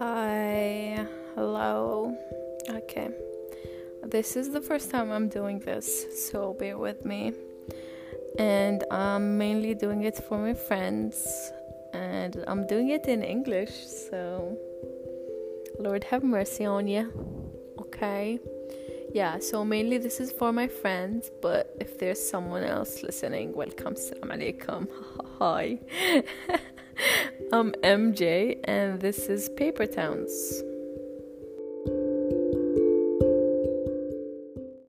Hi, hello. Okay, this is the first time I'm doing this, so bear with me. And I'm mainly doing it for my friends, and I'm doing it in English, so Lord have mercy on you. Okay, yeah, so mainly this is for my friends, but if there's someone else listening, welcome, salam alaikum. Hi. I'm MJ, and this is Paper Towns.